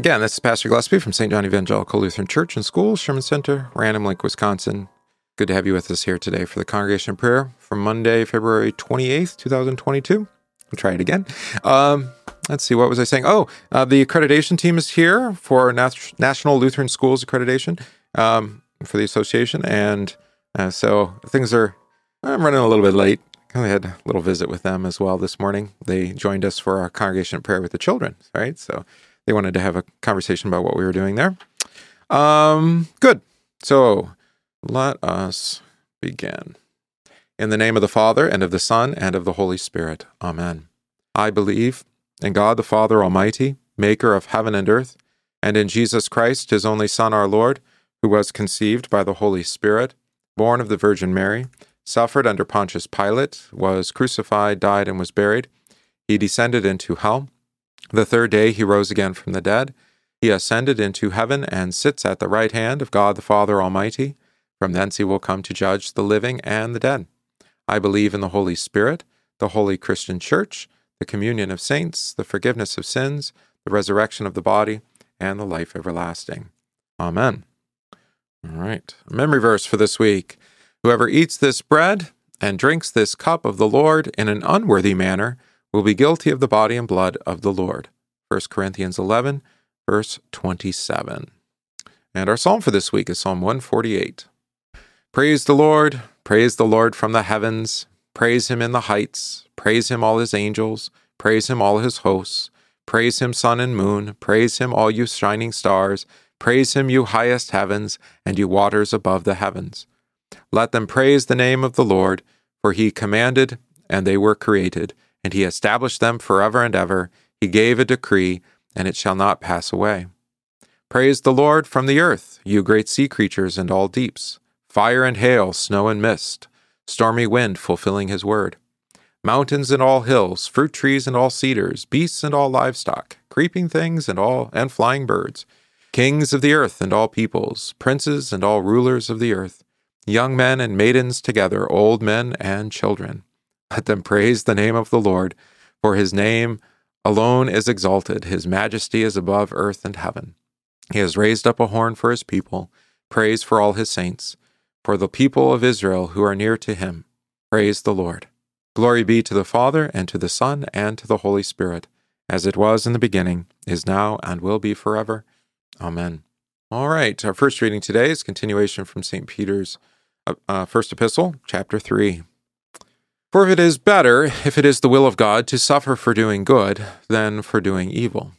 Again, this is Pastor Gillespie from St. John Evangelical Lutheran Church and School, Sherman Center, Random Lake, Wisconsin. Good to have you with us here today for the congregation prayer for Monday, February 28th, 2022. I'll try it again. Um, let's see, what was I saying? Oh, uh, the accreditation team is here for Nat- National Lutheran Schools accreditation um, for the association. And uh, so things are, I'm running a little bit late. I had a little visit with them as well this morning. They joined us for our congregation prayer with the children, right? So they wanted to have a conversation about what we were doing there. Um, good. So let us begin. In the name of the Father, and of the Son, and of the Holy Spirit. Amen. I believe in God the Father Almighty, maker of heaven and earth, and in Jesus Christ, his only Son, our Lord, who was conceived by the Holy Spirit, born of the Virgin Mary, suffered under Pontius Pilate, was crucified, died, and was buried. He descended into hell. The third day he rose again from the dead. He ascended into heaven and sits at the right hand of God the Father Almighty. From thence he will come to judge the living and the dead. I believe in the Holy Spirit, the holy Christian Church, the communion of saints, the forgiveness of sins, the resurrection of the body, and the life everlasting. Amen. All right. Memory verse for this week Whoever eats this bread and drinks this cup of the Lord in an unworthy manner will be guilty of the body and blood of the Lord. 1 Corinthians 11, verse 27. And our psalm for this week is Psalm 148. Praise the Lord, praise the Lord from the heavens, praise him in the heights, praise him all his angels, praise him all his hosts, praise him sun and moon, praise him all you shining stars, praise him you highest heavens, and you waters above the heavens. Let them praise the name of the Lord, for he commanded, and they were created and he established them forever and ever. He gave a decree, and it shall not pass away. Praise the Lord from the earth, you great sea creatures and all deeps, fire and hail, snow and mist, stormy wind fulfilling his word. Mountains and all hills, fruit trees and all cedars, beasts and all livestock, creeping things and all and flying birds, kings of the earth and all peoples, princes and all rulers of the earth, young men and maidens together, old men and children. Let them praise the name of the Lord, for his name alone is exalted. His majesty is above earth and heaven. He has raised up a horn for his people, praise for all his saints, for the people of Israel who are near to him. Praise the Lord. Glory be to the Father, and to the Son, and to the Holy Spirit, as it was in the beginning, is now, and will be forever. Amen. All right, our first reading today is continuation from St. Peter's uh, uh first epistle, chapter 3. For it is better, if it is the will of God, to suffer for doing good than for doing evil.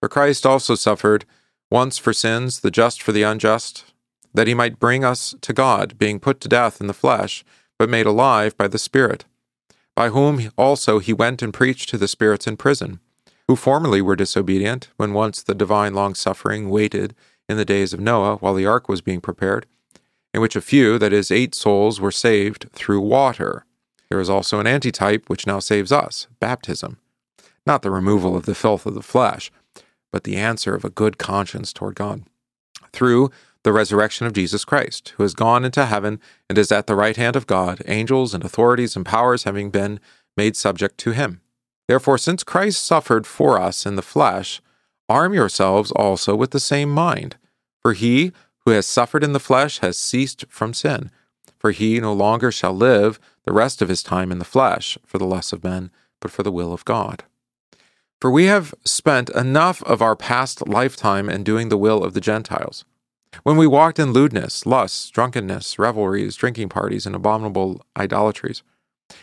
For Christ also suffered once for sins, the just for the unjust, that he might bring us to God, being put to death in the flesh, but made alive by the Spirit, by whom also he went and preached to the spirits in prison, who formerly were disobedient, when once the divine long suffering waited in the days of Noah while the ark was being prepared, in which a few, that is, eight souls, were saved through water. There is also an antitype which now saves us baptism. Not the removal of the filth of the flesh, but the answer of a good conscience toward God. Through the resurrection of Jesus Christ, who has gone into heaven and is at the right hand of God, angels and authorities and powers having been made subject to him. Therefore, since Christ suffered for us in the flesh, arm yourselves also with the same mind. For he who has suffered in the flesh has ceased from sin for he no longer shall live the rest of his time in the flesh for the lusts of men, but for the will of God. For we have spent enough of our past lifetime in doing the will of the Gentiles. When we walked in lewdness, lusts, drunkenness, revelries, drinking parties, and abominable idolatries.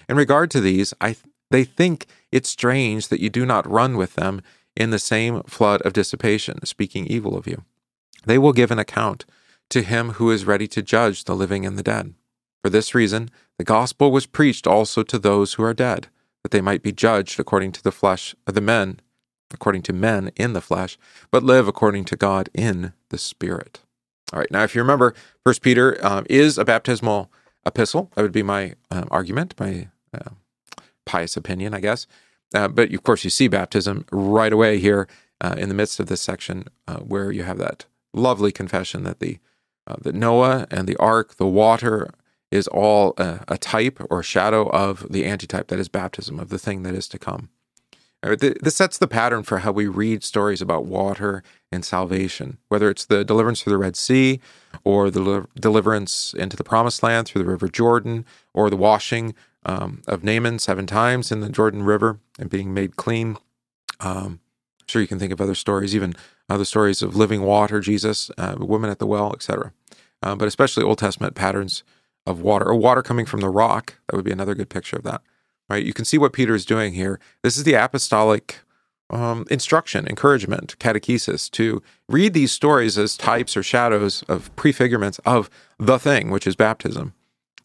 In regard to these, I, they think it strange that you do not run with them in the same flood of dissipation, speaking evil of you. They will give an account to him who is ready to judge the living and the dead. For this reason, the gospel was preached also to those who are dead, that they might be judged according to the flesh of the men, according to men in the flesh, but live according to God in the Spirit. All right, now if you remember, First Peter um, is a baptismal epistle. That would be my um, argument, my uh, pious opinion, I guess. Uh, but of course, you see baptism right away here uh, in the midst of this section, uh, where you have that lovely confession that the uh, that Noah and the ark, the water, is all a, a type or shadow of the antitype that is baptism, of the thing that is to come. Uh, this sets the pattern for how we read stories about water and salvation, whether it's the deliverance through the Red Sea, or the deliverance into the Promised Land through the River Jordan, or the washing um, of Naaman seven times in the Jordan River and being made clean. Um, sure, you can think of other stories, even other stories of living water, Jesus, uh, women at the well, etc. Um, but especially Old Testament patterns of water, or water coming from the rock. That would be another good picture of that. Right? You can see what Peter is doing here. This is the apostolic um, instruction, encouragement, catechesis to read these stories as types or shadows of prefigurements of the thing, which is baptism.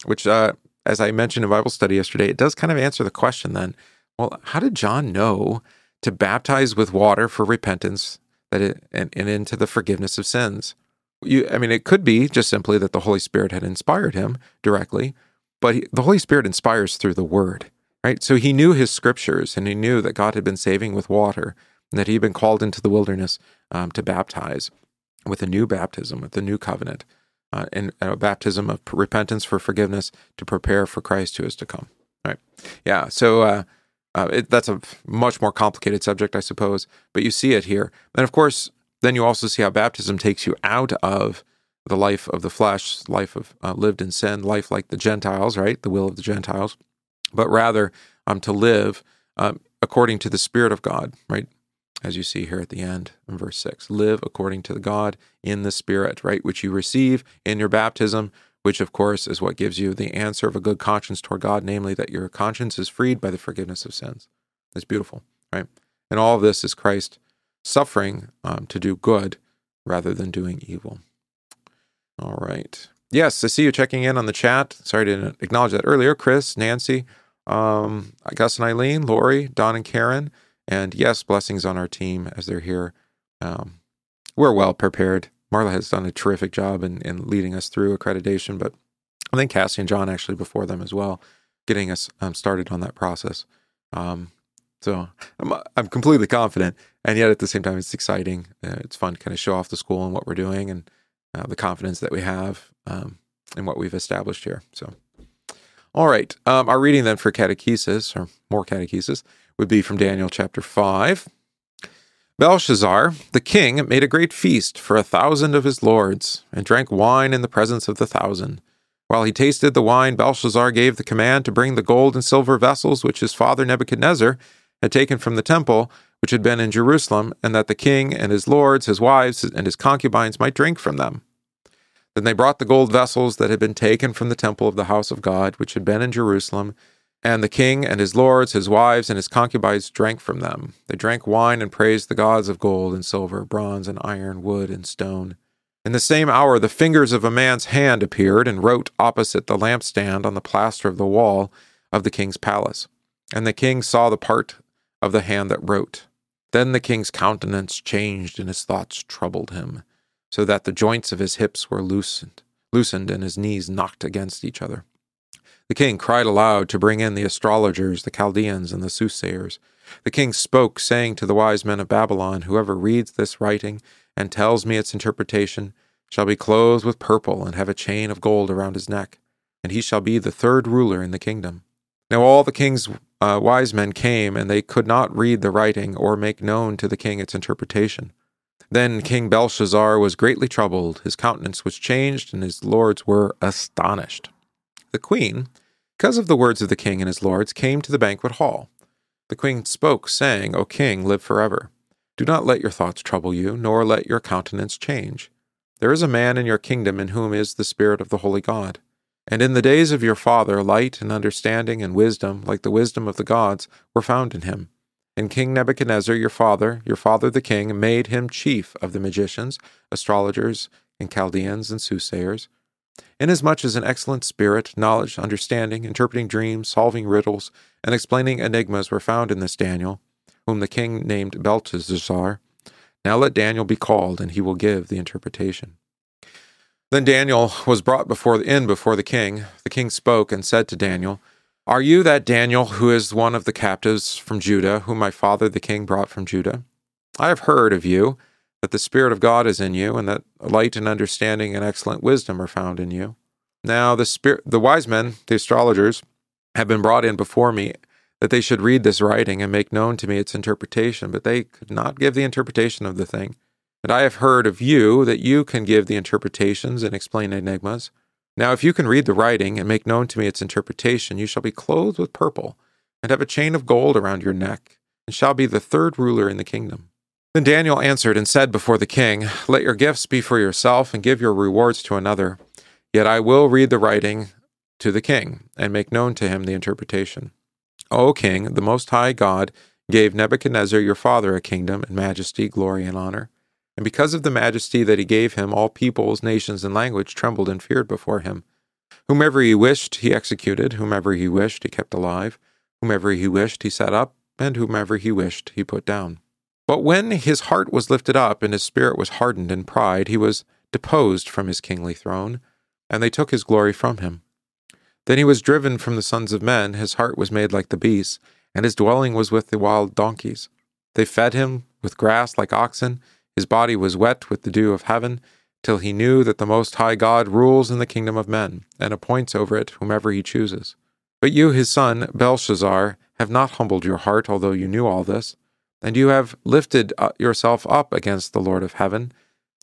Which, uh, as I mentioned in Bible study yesterday, it does kind of answer the question then well, how did John know to baptize with water for repentance that it, and, and into the forgiveness of sins? You, I mean, it could be just simply that the Holy Spirit had inspired him directly, but he, the Holy Spirit inspires through the Word, right? So he knew his scriptures and he knew that God had been saving with water and that he had been called into the wilderness um, to baptize with a new baptism, with the new covenant, uh, and a baptism of repentance for forgiveness to prepare for Christ who is to come. Right? Yeah. So uh, uh, it, that's a much more complicated subject, I suppose, but you see it here. And of course, then you also see how baptism takes you out of the life of the flesh, life of uh, lived in sin, life like the Gentiles, right? The will of the Gentiles, but rather um, to live um, according to the Spirit of God, right? As you see here at the end in verse 6 live according to the God in the Spirit, right? Which you receive in your baptism, which of course is what gives you the answer of a good conscience toward God, namely that your conscience is freed by the forgiveness of sins. It's beautiful, right? And all of this is Christ suffering um, to do good rather than doing evil. All right. Yes, I see you checking in on the chat. Sorry to acknowledge that earlier. Chris, Nancy, um, Gus and Eileen, Lori, Don and Karen. And yes, blessings on our team as they're here. Um, we're well prepared. Marla has done a terrific job in, in leading us through accreditation, but I think Cassie and John actually before them as well, getting us um, started on that process. Um, so I'm, I'm completely confident, and yet at the same time, it's exciting. Uh, it's fun to kind of show off the school and what we're doing, and uh, the confidence that we have um, in what we've established here. So, all right, um, our reading then for catechesis or more catechesis would be from Daniel chapter five. Belshazzar, the king, made a great feast for a thousand of his lords, and drank wine in the presence of the thousand. While he tasted the wine, Belshazzar gave the command to bring the gold and silver vessels which his father Nebuchadnezzar had taken from the temple which had been in Jerusalem, and that the king and his lords, his wives, and his concubines might drink from them. Then they brought the gold vessels that had been taken from the temple of the house of God, which had been in Jerusalem, and the king and his lords, his wives, and his concubines drank from them. They drank wine and praised the gods of gold and silver, bronze and iron, wood and stone. In the same hour, the fingers of a man's hand appeared and wrote opposite the lampstand on the plaster of the wall of the king's palace. And the king saw the part of the hand that wrote. Then the king's countenance changed, and his thoughts troubled him, so that the joints of his hips were loosened, loosened, and his knees knocked against each other. The king cried aloud to bring in the astrologers, the Chaldeans, and the soothsayers. The king spoke, saying to the wise men of Babylon, Whoever reads this writing and tells me its interpretation shall be clothed with purple and have a chain of gold around his neck, and he shall be the third ruler in the kingdom. Now all the king's uh, wise men came, and they could not read the writing or make known to the king its interpretation. Then King Belshazzar was greatly troubled, his countenance was changed, and his lords were astonished. The queen, because of the words of the king and his lords, came to the banquet hall. The queen spoke, saying, O king, live forever. Do not let your thoughts trouble you, nor let your countenance change. There is a man in your kingdom in whom is the Spirit of the Holy God. And in the days of your father, light and understanding and wisdom, like the wisdom of the gods, were found in him. And King Nebuchadnezzar, your father, your father the king, made him chief of the magicians, astrologers, and Chaldeans, and soothsayers. Inasmuch as an excellent spirit, knowledge, understanding, interpreting dreams, solving riddles, and explaining enigmas were found in this Daniel, whom the king named Belteshazzar, now let Daniel be called, and he will give the interpretation. Then Daniel was brought before the before the king. The king spoke and said to Daniel, Are you that Daniel who is one of the captives from Judah, whom my father the king brought from Judah? I have heard of you, that the Spirit of God is in you, and that light and understanding and excellent wisdom are found in you. Now the spirit the wise men, the astrologers, have been brought in before me, that they should read this writing and make known to me its interpretation, but they could not give the interpretation of the thing. And I have heard of you that you can give the interpretations and explain enigmas. Now, if you can read the writing and make known to me its interpretation, you shall be clothed with purple, and have a chain of gold around your neck, and shall be the third ruler in the kingdom. Then Daniel answered and said before the king, Let your gifts be for yourself, and give your rewards to another. Yet I will read the writing to the king, and make known to him the interpretation. O king, the Most High God gave Nebuchadnezzar your father a kingdom and majesty, glory, and honor. And because of the majesty that he gave him, all peoples, nations, and language trembled and feared before him. Whomever he wished, he executed. Whomever he wished, he kept alive. Whomever he wished, he set up. And whomever he wished, he put down. But when his heart was lifted up and his spirit was hardened in pride, he was deposed from his kingly throne, and they took his glory from him. Then he was driven from the sons of men, his heart was made like the beasts, and his dwelling was with the wild donkeys. They fed him with grass like oxen, his body was wet with the dew of heaven, till he knew that the Most High God rules in the kingdom of men, and appoints over it whomever he chooses. But you, his son, Belshazzar, have not humbled your heart, although you knew all this, and you have lifted uh, yourself up against the Lord of heaven.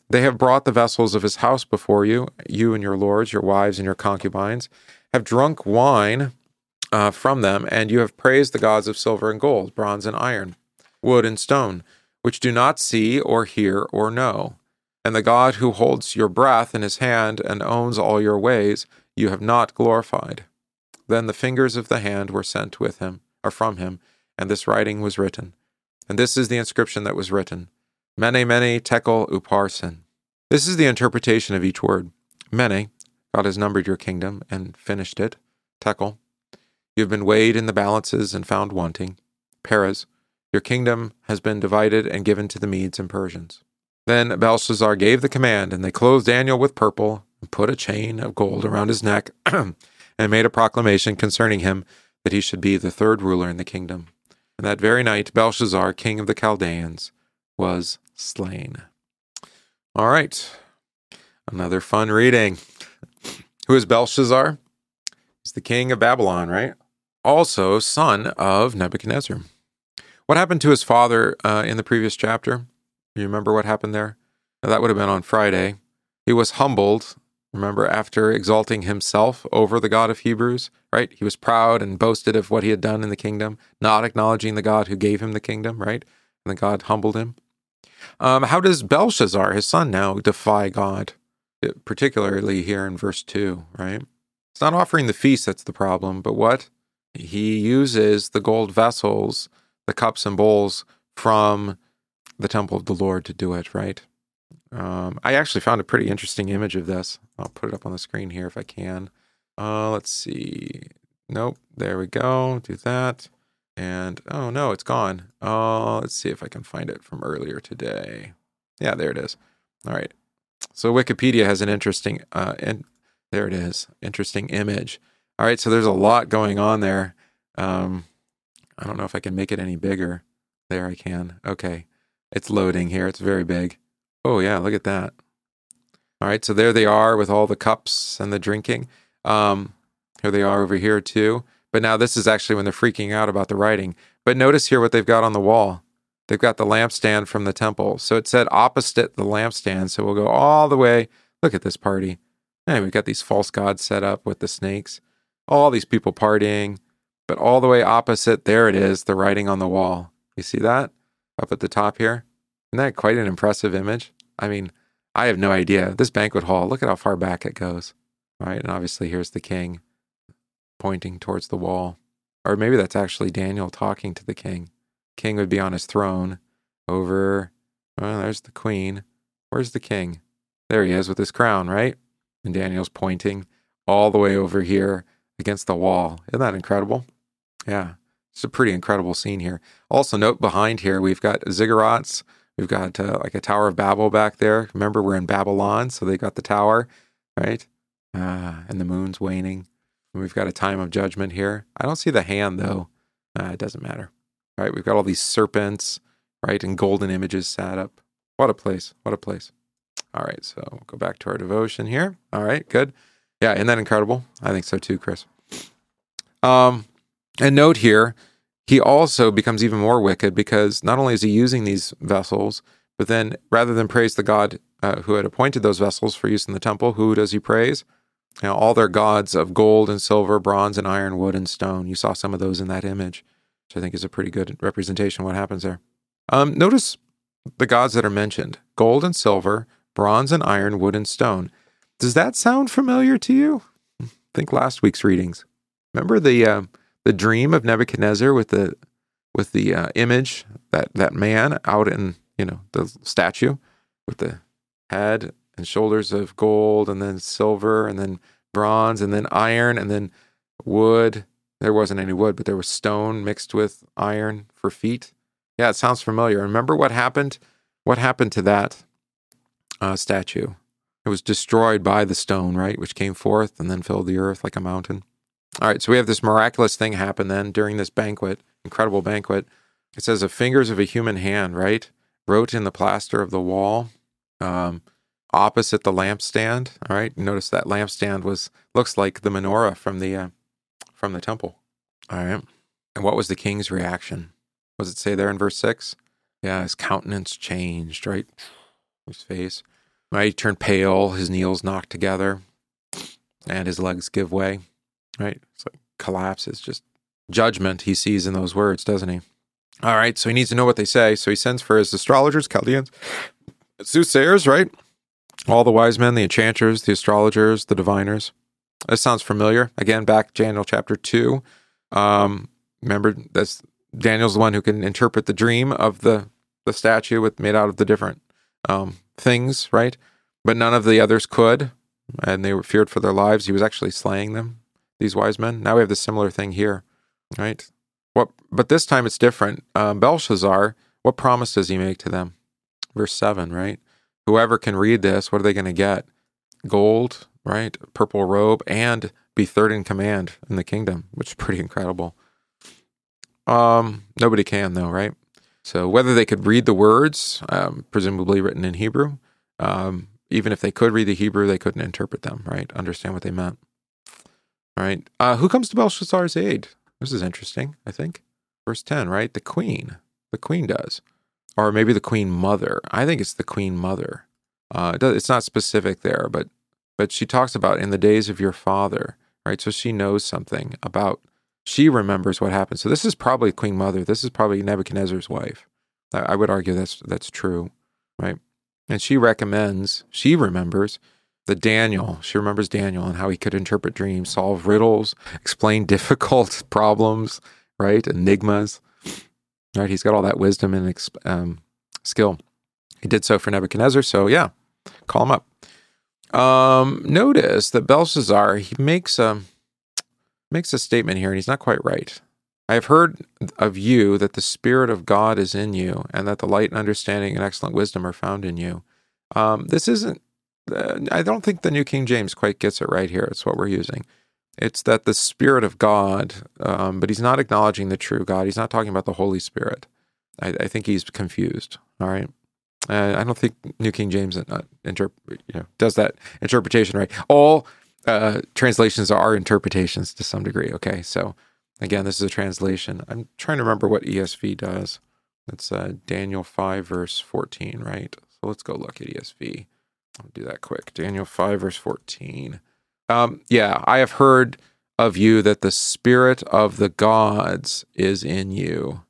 They have brought the vessels of his house before you, you and your lords, your wives, and your concubines, have drunk wine uh, from them, and you have praised the gods of silver and gold, bronze and iron, wood and stone which do not see or hear or know. And the God who holds your breath in his hand and owns all your ways, you have not glorified. Then the fingers of the hand were sent with him, or from him, and this writing was written. And this is the inscription that was written Mene, Mene, Tekel, Upharsin. This is the interpretation of each word. Mene, God has numbered your kingdom and finished it. Tekel, you have been weighed in the balances and found wanting. Peres, your kingdom has been divided and given to the Medes and Persians. Then Belshazzar gave the command, and they clothed Daniel with purple, and put a chain of gold around his neck, and made a proclamation concerning him that he should be the third ruler in the kingdom. And that very night, Belshazzar, king of the Chaldeans, was slain. All right, another fun reading. Who is Belshazzar? He's the king of Babylon, right? Also, son of Nebuchadnezzar. What happened to his father uh, in the previous chapter? You remember what happened there? Now, that would have been on Friday. He was humbled, remember, after exalting himself over the God of Hebrews, right? He was proud and boasted of what he had done in the kingdom, not acknowledging the God who gave him the kingdom, right? And the God humbled him. Um, how does Belshazzar, his son, now defy God? It, uh, particularly here in verse 2, right? It's not offering the feast that's the problem, but what? He uses the gold vessels the cups and bowls from the temple of the Lord to do it, right? Um, I actually found a pretty interesting image of this. I'll put it up on the screen here if I can. Uh, let's see. Nope. There we go. Do that. And oh no, it's gone. Uh, let's see if I can find it from earlier today. Yeah, there it is. All right. So Wikipedia has an interesting, uh, and there it is, interesting image. All right. So there's a lot going on there. Um, I don't know if I can make it any bigger. There I can. Okay. It's loading here. It's very big. Oh, yeah. Look at that. All right. So there they are with all the cups and the drinking. Um, here they are over here too. But now this is actually when they're freaking out about the writing. But notice here what they've got on the wall. They've got the lampstand from the temple. So it said opposite the lampstand. So we'll go all the way. Look at this party. Hey, we've got these false gods set up with the snakes. All these people partying. But all the way opposite, there it is, the writing on the wall. You see that up at the top here? Isn't that quite an impressive image? I mean, I have no idea. This banquet hall, look at how far back it goes. Right. And obviously, here's the king pointing towards the wall. Or maybe that's actually Daniel talking to the king. King would be on his throne over, well, there's the queen. Where's the king? There he is with his crown, right? And Daniel's pointing all the way over here against the wall. Isn't that incredible? Yeah, it's a pretty incredible scene here. Also, note behind here, we've got ziggurats. We've got uh, like a Tower of Babel back there. Remember, we're in Babylon, so they got the tower, right? Uh, and the moon's waning. And we've got a time of judgment here. I don't see the hand, though. Uh, it doesn't matter, right? We've got all these serpents, right? And golden images set up. What a place. What a place. All right, so we'll go back to our devotion here. All right, good. Yeah, isn't that incredible? I think so too, Chris. Um, and note here, he also becomes even more wicked because not only is he using these vessels, but then rather than praise the God uh, who had appointed those vessels for use in the temple, who does he praise? You know, all their gods of gold and silver, bronze and iron, wood and stone. You saw some of those in that image, which I think is a pretty good representation of what happens there. Um, notice the gods that are mentioned gold and silver, bronze and iron, wood and stone. Does that sound familiar to you? Think last week's readings. Remember the uh, the dream of Nebuchadnezzar with the with the uh, image that that man out in you know the statue with the head and shoulders of gold and then silver and then bronze and then iron and then wood. There wasn't any wood, but there was stone mixed with iron for feet. Yeah, it sounds familiar. Remember what happened? What happened to that uh, statue? It was destroyed by the stone, right, which came forth and then filled the earth like a mountain. All right, so we have this miraculous thing happen then during this banquet, incredible banquet. It says the fingers of a human hand, right, wrote in the plaster of the wall, um, opposite the lampstand. All right, notice that lampstand was looks like the menorah from the uh, from the temple. All right, and what was the king's reaction? Was it say there in verse six? Yeah, his countenance changed, right? His face, right? He turned pale. His knees knocked together, and his legs give way right? It's like collapses, just judgment he sees in those words, doesn't he? All right, so he needs to know what they say. So he sends for his astrologers, Chaldeans, soothsayers, right? All the wise men, the enchanters, the astrologers, the diviners. This sounds familiar. Again, back Daniel chapter 2. Um, remember, that's Daniel's the one who can interpret the dream of the, the statue with made out of the different um, things, right? But none of the others could, and they were feared for their lives. He was actually slaying them these wise men. Now we have the similar thing here, right? What? But this time it's different. Um, Belshazzar, what promise does he make to them? Verse seven, right? Whoever can read this, what are they going to get? Gold, right? Purple robe, and be third in command in the kingdom, which is pretty incredible. Um, nobody can though, right? So whether they could read the words, um, presumably written in Hebrew, um, even if they could read the Hebrew, they couldn't interpret them, right? Understand what they meant. Right. Uh, who comes to Belshazzar's aid? This is interesting, I think. Verse 10, right? The queen. The queen does. Or maybe the queen mother. I think it's the queen mother. Uh, it's not specific there, but but she talks about in the days of your father, right? So she knows something about, she remembers what happened. So this is probably Queen Mother. This is probably Nebuchadnezzar's wife. I, I would argue that's that's true, right? And she recommends, she remembers the Daniel. She remembers Daniel and how he could interpret dreams, solve riddles, explain difficult problems, right? Enigmas, right? He's got all that wisdom and um, skill. He did so for Nebuchadnezzar. So yeah, call him up. Um, notice that Belshazzar he makes a makes a statement here, and he's not quite right. I have heard of you that the Spirit of God is in you, and that the light and understanding and excellent wisdom are found in you. Um, this isn't I don't think the New King James quite gets it right here. It's what we're using. It's that the Spirit of God, um, but he's not acknowledging the true God. He's not talking about the Holy Spirit. I, I think he's confused. All right. Uh, I don't think New King James uh, interp- you know, does that interpretation right. All uh, translations are interpretations to some degree. Okay. So again, this is a translation. I'm trying to remember what ESV does. It's uh, Daniel 5, verse 14, right? So let's go look at ESV. I'll do that quick. Daniel 5, verse 14. Um, yeah, I have heard of you that the spirit of the gods is in you.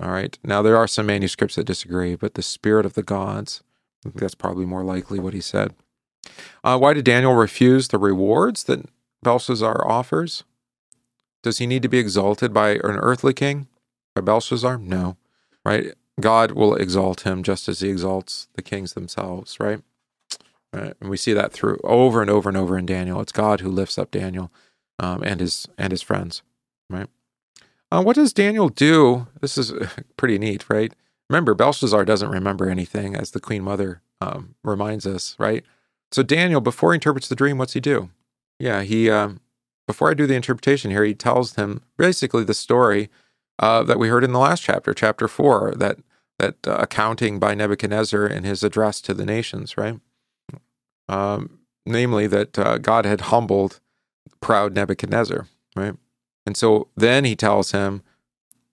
All right. Now, there are some manuscripts that disagree, but the spirit of the gods, I think that's probably more likely what he said. Uh, why did Daniel refuse the rewards that Belshazzar offers? Does he need to be exalted by an earthly king? By Belshazzar? No. Right? God will exalt him just as he exalts the kings themselves, right? Right? And we see that through over and over and over in Daniel. It's God who lifts up Daniel um, and his and his friends. Right. Uh, what does Daniel do? This is pretty neat, right? Remember, Belshazzar doesn't remember anything, as the Queen Mother um, reminds us, right? So Daniel, before he interprets the dream, what's he do? Yeah, he um, before I do the interpretation here, he tells him basically the story uh, that we heard in the last chapter, chapter four, that that uh, accounting by Nebuchadnezzar in his address to the nations, right? Um, namely that uh, God had humbled proud Nebuchadnezzar, right? And so then he tells him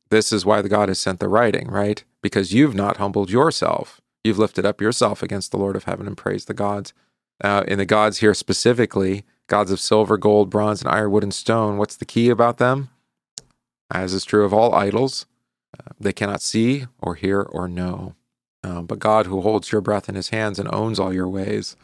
This is why the God has sent the writing, right? Because you've not humbled yourself. You've lifted up yourself against the Lord of heaven and praised the gods. Uh, and the gods here specifically, gods of silver, gold, bronze, and iron, wood, and stone. What's the key about them? As is true of all idols, uh, they cannot see or hear or know. Um, but God, who holds your breath in his hands and owns all your ways,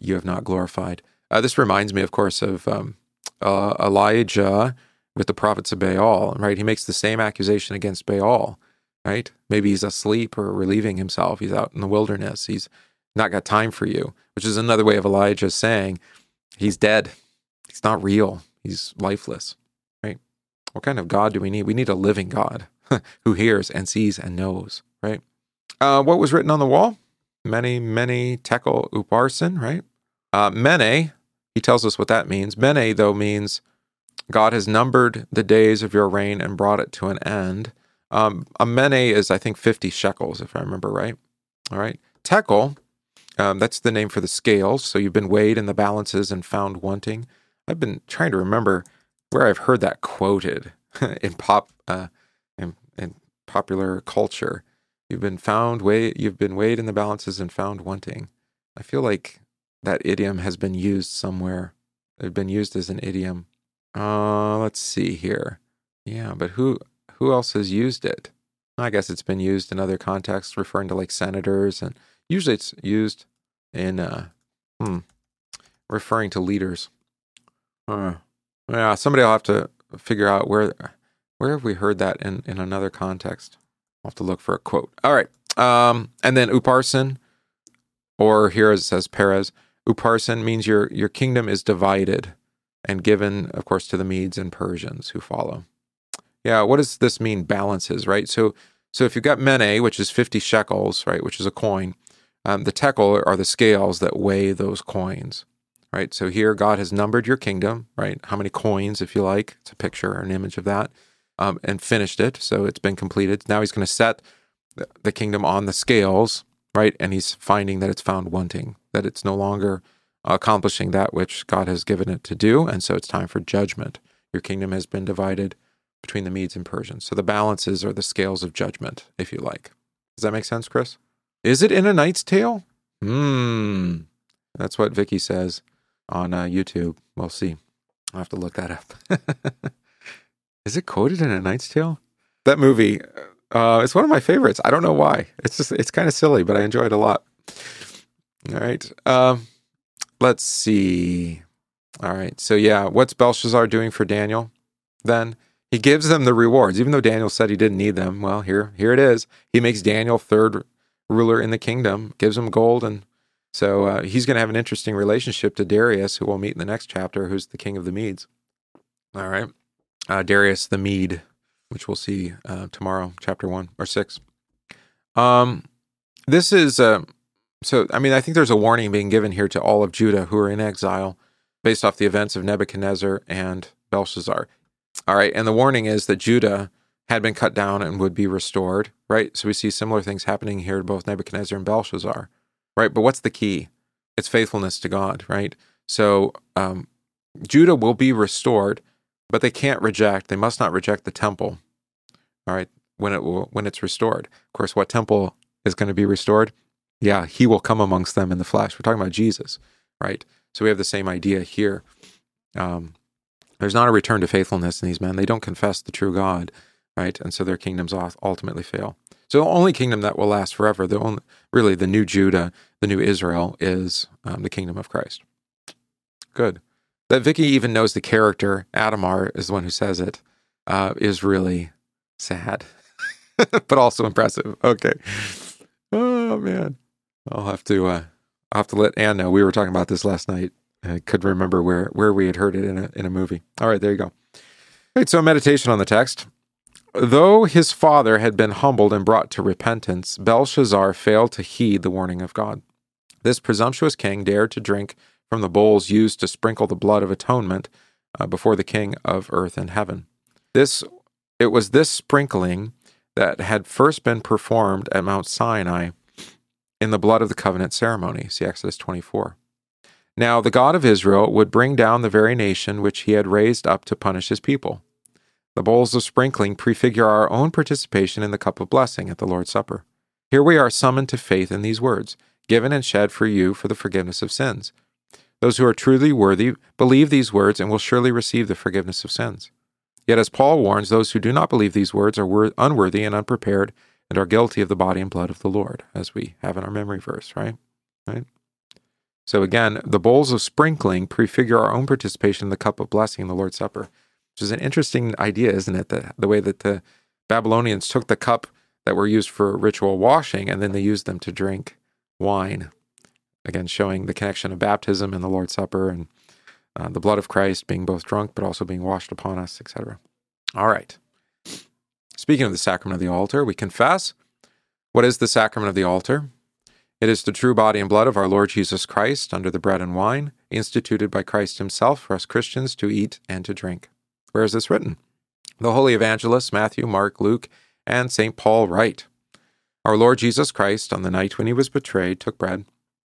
you have not glorified. Uh, this reminds me, of course, of um, uh, Elijah with the prophets of Baal, right? He makes the same accusation against Baal, right? Maybe he's asleep or relieving himself. He's out in the wilderness. He's not got time for you, which is another way of Elijah saying he's dead. He's not real. He's lifeless, right? What kind of God do we need? We need a living God who hears and sees and knows, right? Uh, what was written on the wall? Mene, mene tekel upharsin, right? Uh, mene, he tells us what that means. Mene, though, means God has numbered the days of your reign and brought it to an end. Um, a mene is, I think, 50 shekels, if I remember right. All right. Tekel, um, that's the name for the scales. So you've been weighed in the balances and found wanting. I've been trying to remember where I've heard that quoted in pop, uh, in, in popular culture. You've been found weigh, you've been weighed in the balances and found wanting. I feel like that idiom has been used somewhere. It's been used as an idiom. Uh, let's see here. Yeah, but who who else has used it? I guess it's been used in other contexts, referring to like senators, and usually it's used in uh, hmm, referring to leaders. Uh, yeah, somebody will have to figure out where where have we heard that in in another context. I'll have to look for a quote. All right, um, and then Upharsin, or here it says Peres, Upharsin means your your kingdom is divided and given, of course, to the Medes and Persians who follow. Yeah, what does this mean? Balances, right? So, so if you've got mene, which is fifty shekels, right, which is a coin, um, the tekel are the scales that weigh those coins, right? So here, God has numbered your kingdom, right? How many coins, if you like? It's a picture or an image of that, um, and finished it. So it's been completed. Now He's going to set the kingdom on the scales, right? And He's finding that it's found wanting, that it's no longer accomplishing that which God has given it to do. And so it's time for judgment. Your kingdom has been divided between the Medes and Persians. So the balances are the scales of judgment, if you like. Does that make sense, Chris? Is it in A Knight's Tale? Hmm. That's what Vicky says on uh, YouTube. We'll see. I'll have to look that up. Is it quoted in A Knight's Tale? That movie, uh, it's one of my favorites. I don't know why. It's just, it's kind of silly, but I enjoy it a lot. All right. Um, Let's see. All right. So, yeah, what's Belshazzar doing for Daniel then? He gives them the rewards, even though Daniel said he didn't need them. Well, here, here it is. He makes Daniel third ruler in the kingdom, gives him gold, and so uh, he's going to have an interesting relationship to Darius, who we'll meet in the next chapter, who's the king of the Medes. All right, uh, Darius the Mede, which we'll see uh, tomorrow, chapter one or six. Um, this is uh, so, I mean, I think there's a warning being given here to all of Judah who are in exile based off the events of Nebuchadnezzar and Belshazzar. All right. And the warning is that Judah had been cut down and would be restored, right? So we see similar things happening here to both Nebuchadnezzar and Belshazzar, right? But what's the key? It's faithfulness to God, right? So um, Judah will be restored, but they can't reject, they must not reject the temple, all right, when it will, when it's restored. Of course, what temple is going to be restored? yeah, he will come amongst them in the flesh. We're talking about Jesus, right? So we have the same idea here. Um, there's not a return to faithfulness in these men. They don't confess the true God, right? And so their kingdoms ultimately fail. So the only kingdom that will last forever, the only, really the new Judah, the new Israel, is um, the kingdom of Christ. Good. That Vicky even knows the character Adhemar is the one who says it uh, is really sad, but also impressive. Okay. Oh man. I'll have to uh, I'll have to let Ann know. We were talking about this last night. I could remember where where we had heard it in a in a movie. All right, there you go. All right, so meditation on the text. Though his father had been humbled and brought to repentance, Belshazzar failed to heed the warning of God. This presumptuous king dared to drink from the bowls used to sprinkle the blood of atonement uh, before the king of earth and heaven. This it was this sprinkling that had first been performed at Mount Sinai in the blood of the covenant ceremony. See Exodus 24. Now, the God of Israel would bring down the very nation which he had raised up to punish his people. The bowls of sprinkling prefigure our own participation in the cup of blessing at the Lord's Supper. Here we are summoned to faith in these words, given and shed for you for the forgiveness of sins. Those who are truly worthy believe these words and will surely receive the forgiveness of sins. Yet, as Paul warns, those who do not believe these words are unworthy and unprepared and are guilty of the body and blood of the Lord, as we have in our memory verse, right? Right? So again, the bowls of sprinkling prefigure our own participation in the cup of blessing in the Lord's Supper, which is an interesting idea, isn't it? The, the way that the Babylonians took the cup that were used for ritual washing and then they used them to drink wine. Again, showing the connection of baptism and the Lord's Supper and uh, the blood of Christ being both drunk but also being washed upon us, etc. All right. Speaking of the sacrament of the altar, we confess. What is the sacrament of the altar? It is the true body and blood of our Lord Jesus Christ under the bread and wine, instituted by Christ Himself for us Christians to eat and to drink. Where is this written? The holy evangelists Matthew, Mark, Luke, and St. Paul write Our Lord Jesus Christ, on the night when he was betrayed, took bread,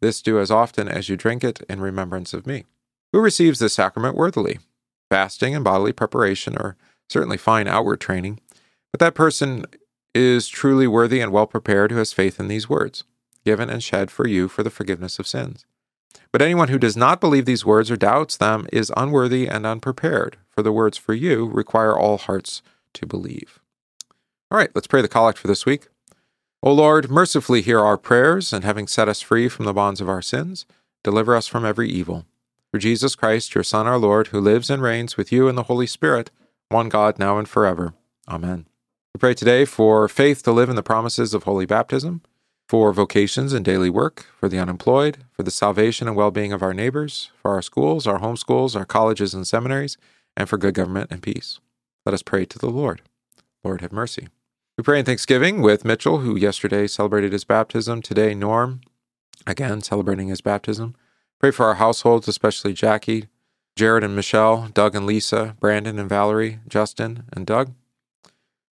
This do as often as you drink it in remembrance of me. Who receives this sacrament worthily? Fasting and bodily preparation are certainly fine outward training, but that person is truly worthy and well prepared who has faith in these words given and shed for you for the forgiveness of sins. But anyone who does not believe these words or doubts them is unworthy and unprepared, for the words for you require all hearts to believe. All right, let's pray the collect for this week. O Lord, mercifully hear our prayers, and having set us free from the bonds of our sins, deliver us from every evil. Through Jesus Christ, your Son, our Lord, who lives and reigns with you in the Holy Spirit, one God, now and forever. Amen. We pray today for faith to live in the promises of holy baptism for vocations and daily work, for the unemployed, for the salvation and well being of our neighbors, for our schools, our homeschools, our colleges and seminaries, and for good government and peace. Let us pray to the Lord. Lord, have mercy. We pray in thanksgiving with Mitchell, who yesterday celebrated his baptism. Today, Norm, again, celebrating his baptism. Pray for our households, especially Jackie, Jared and Michelle, Doug and Lisa, Brandon and Valerie, Justin and Doug.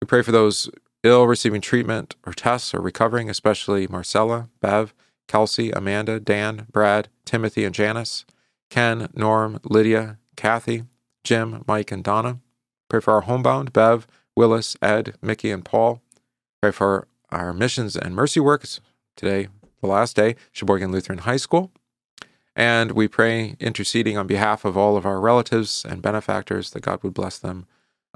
We pray for those ill, receiving treatment or tests, or recovering, especially Marcella, Bev, Kelsey, Amanda, Dan, Brad, Timothy, and Janice, Ken, Norm, Lydia, Kathy, Jim, Mike, and Donna. Pray for our homebound, Bev, Willis, Ed, Mickey, and Paul. Pray for our missions and mercy works today, the last day, Sheboygan Lutheran High School. And we pray, interceding on behalf of all of our relatives and benefactors, that God would bless them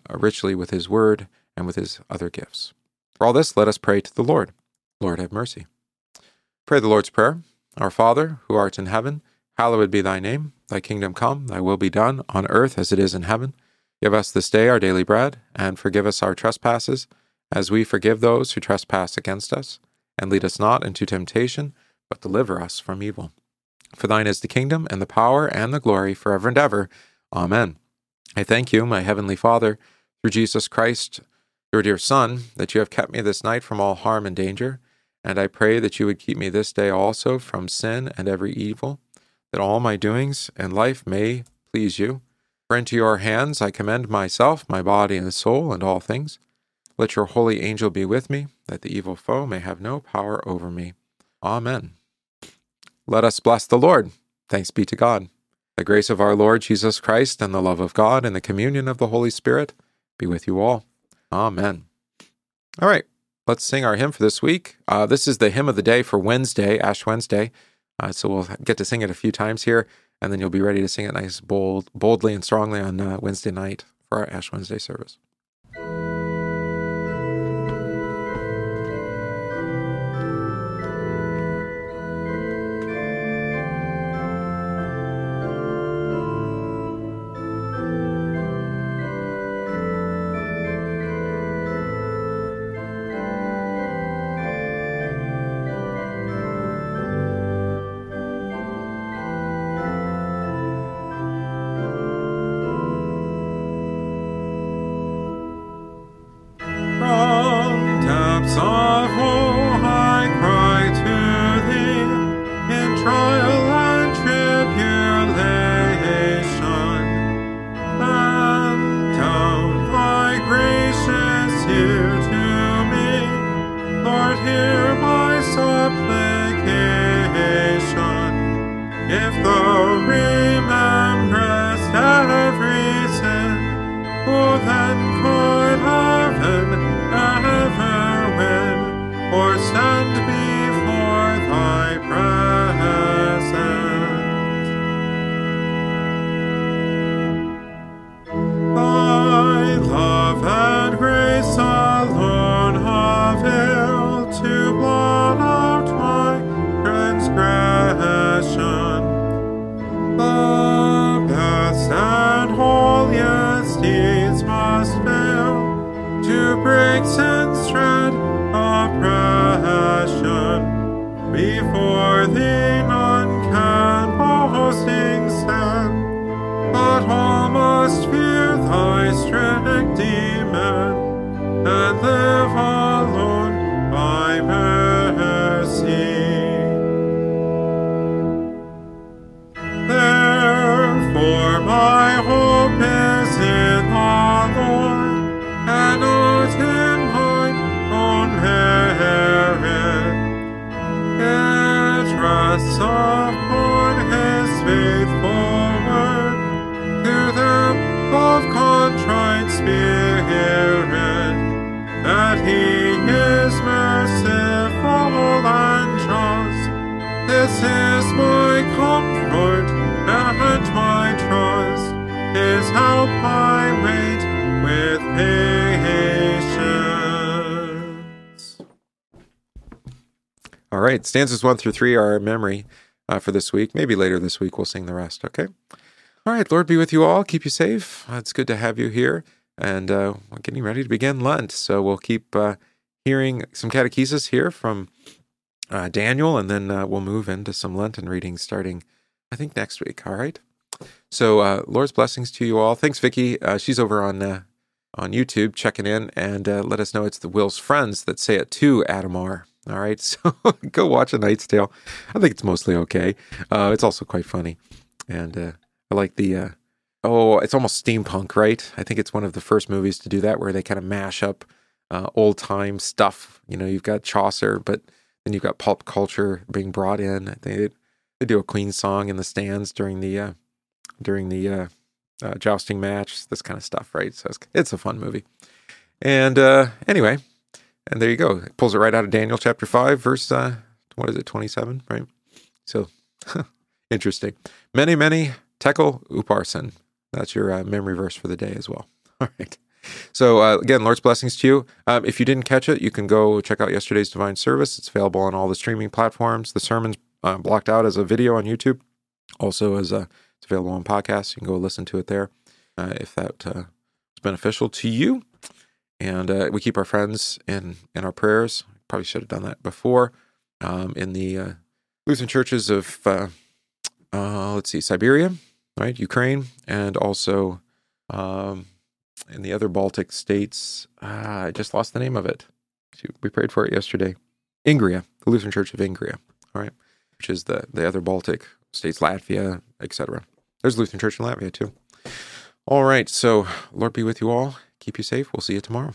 uh, richly with His word and with his other gifts. For all this, let us pray to the Lord. Lord, have mercy. Pray the Lord's Prayer. Our Father, who art in heaven, hallowed be thy name. Thy kingdom come, thy will be done, on earth as it is in heaven. Give us this day our daily bread, and forgive us our trespasses, as we forgive those who trespass against us. And lead us not into temptation, but deliver us from evil. For thine is the kingdom, and the power, and the glory, forever and ever. Amen. I thank you, my heavenly Father, through Jesus Christ your dear Son, that you have kept me this night from all harm and danger, and I pray that you would keep me this day also from sin and every evil, that all my doings and life may please you. For into your hands I commend myself, my body and soul, and all things. Let your holy angel be with me, that the evil foe may have no power over me. Amen. Let us bless the Lord. Thanks be to God. The grace of our Lord Jesus Christ, and the love of God, and the communion of the Holy Spirit be with you all. Amen. All right, let's sing our hymn for this week. Uh, this is the hymn of the day for Wednesday, Ash Wednesday. Uh, so we'll get to sing it a few times here, and then you'll be ready to sing it nice, bold, boldly, and strongly on uh, Wednesday night for our Ash Wednesday service. Right, stanzas one through three are our memory uh, for this week. Maybe later this week we'll sing the rest, okay? All right, Lord be with you all. Keep you safe. Uh, it's good to have you here. And uh, we're getting ready to begin Lent. So we'll keep uh, hearing some catechesis here from uh, Daniel, and then uh, we'll move into some Lenten readings starting, I think, next week. All right. So, Lord's blessings to you all. Thanks, Vicky. Uh, she's over on on YouTube checking in, and let us know it's the Will's friends that say it to Adhemar. All right, so go watch A Knight's Tale. I think it's mostly okay. Uh, it's also quite funny, and uh, I like the. Uh, oh, it's almost steampunk, right? I think it's one of the first movies to do that, where they kind of mash up uh, old time stuff. You know, you've got Chaucer, but then you've got pulp culture being brought in. They they do a Queen song in the stands during the uh, during the uh, jousting match. This kind of stuff, right? So it's, it's a fun movie. And anyway, and there you go. It pulls it right out of Daniel chapter five, verse uh, what is it, twenty seven, right? So interesting. Mene, mene tekel upharsin. That's your uh, memory verse for the day as well. All right. So uh, again, Lord's blessings to you. Um, if you didn't catch it, you can go check out yesterday's divine service. It's available on all the streaming platforms. The sermon's uh, blocked out as a video on YouTube, also as a it's available on podcasts. You can go listen to it there uh, if that uh, was beneficial to you. And uh, we keep our friends in in our prayers. Probably should have done that before. Um, in the uh, Lutheran churches of uh, uh, let's see, Siberia, right, Ukraine, and also um, in the other Baltic states. Ah, I just lost the name of it. We prayed for it yesterday. Ingria, the Lutheran Church of Ingria, all right, which is the the other Baltic states, Latvia, etc. There's Lutheran Church in Latvia too. All right, so Lord be with you all. Keep you safe. We'll see you tomorrow.